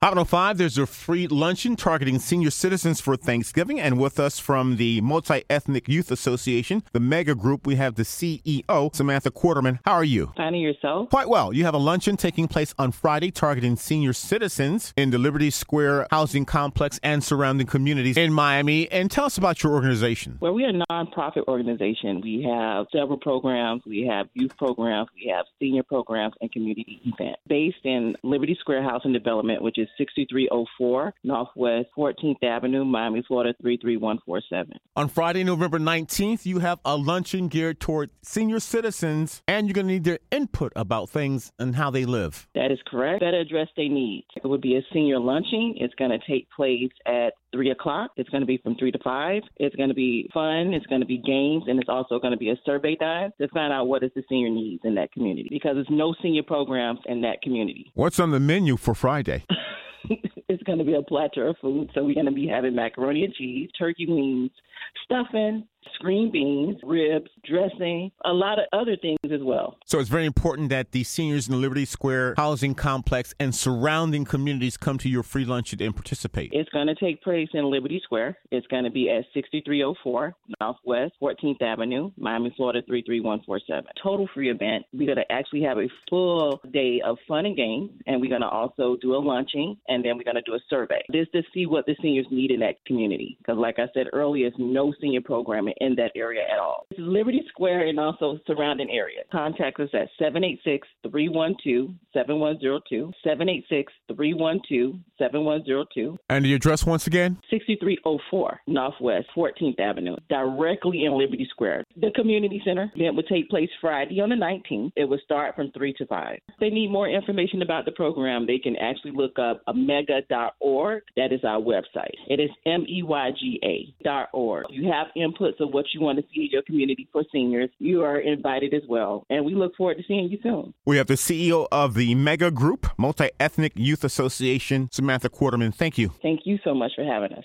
Hot 105, there's a free luncheon targeting senior citizens for Thanksgiving. And with us from the Multi Ethnic Youth Association, the MEYGA group, we have the CEO, Samantha Quarterman. How are you? Finding yourself? Quite well. You have a luncheon taking place on Friday targeting senior citizens in the Liberty Square housing complex and surrounding communities in Miami. And tell us about your organization. Well, we're a nonprofit organization. We have several programs. We have youth programs. We have senior programs and community events based in Liberty Square Housing Development, which is 6304 Northwest 14th Avenue, Miami, Florida 33147. On Friday, November 19th, you have a luncheon geared toward senior citizens, and you're going to need their input about things and how they live. That is correct. Better address their needs. It would be a senior luncheon. It's going to take place at 3 o'clock. It's going to be from 3 to 5. It's going to be fun. It's going to be games, and it's also going to be a survey time to find out what is the senior needs in that community because there's no senior programs in that community. What's on the menu for Friday? it's going to be a platter of food. So we're going to be having macaroni and cheese, turkey wings, stuffing, green beans, ribs, dressing, a lot of other things as well. So it's very important that the seniors in the Liberty Square housing complex and surrounding communities come to your free luncheon and participate. It's going to take place in Liberty Square. It's going to be at 6304 Northwest 14th Avenue, Miami, Florida 33147. Total free event. We're going to actually have a full day of fun and games, and we're going to also do a lunching, and then we're going to do a survey. This to see what the seniors need in that community. Because, like I said earlier, there's no senior programming in that area at all. This is Liberty Square and also surrounding area. Contact us at 786-312-7102, 786-312-7102. And the address once again? 6304 Northwest 14th Avenue, directly in Liberty Square. The community center event will take place Friday on the 19th. It will start from 3 to 5. If they need more information about the program, they can actually look up omega.org. That is our website. It is M-E-Y-G-A dot org. You have inputs of what you want to see in your community for seniors. You are invited as well. And we look forward to seeing you soon. We have the CEO of the MEYGA Group, Multi Ethnic Youth Association, Samantha Quarterman. Thank you. Thank you so much for having us.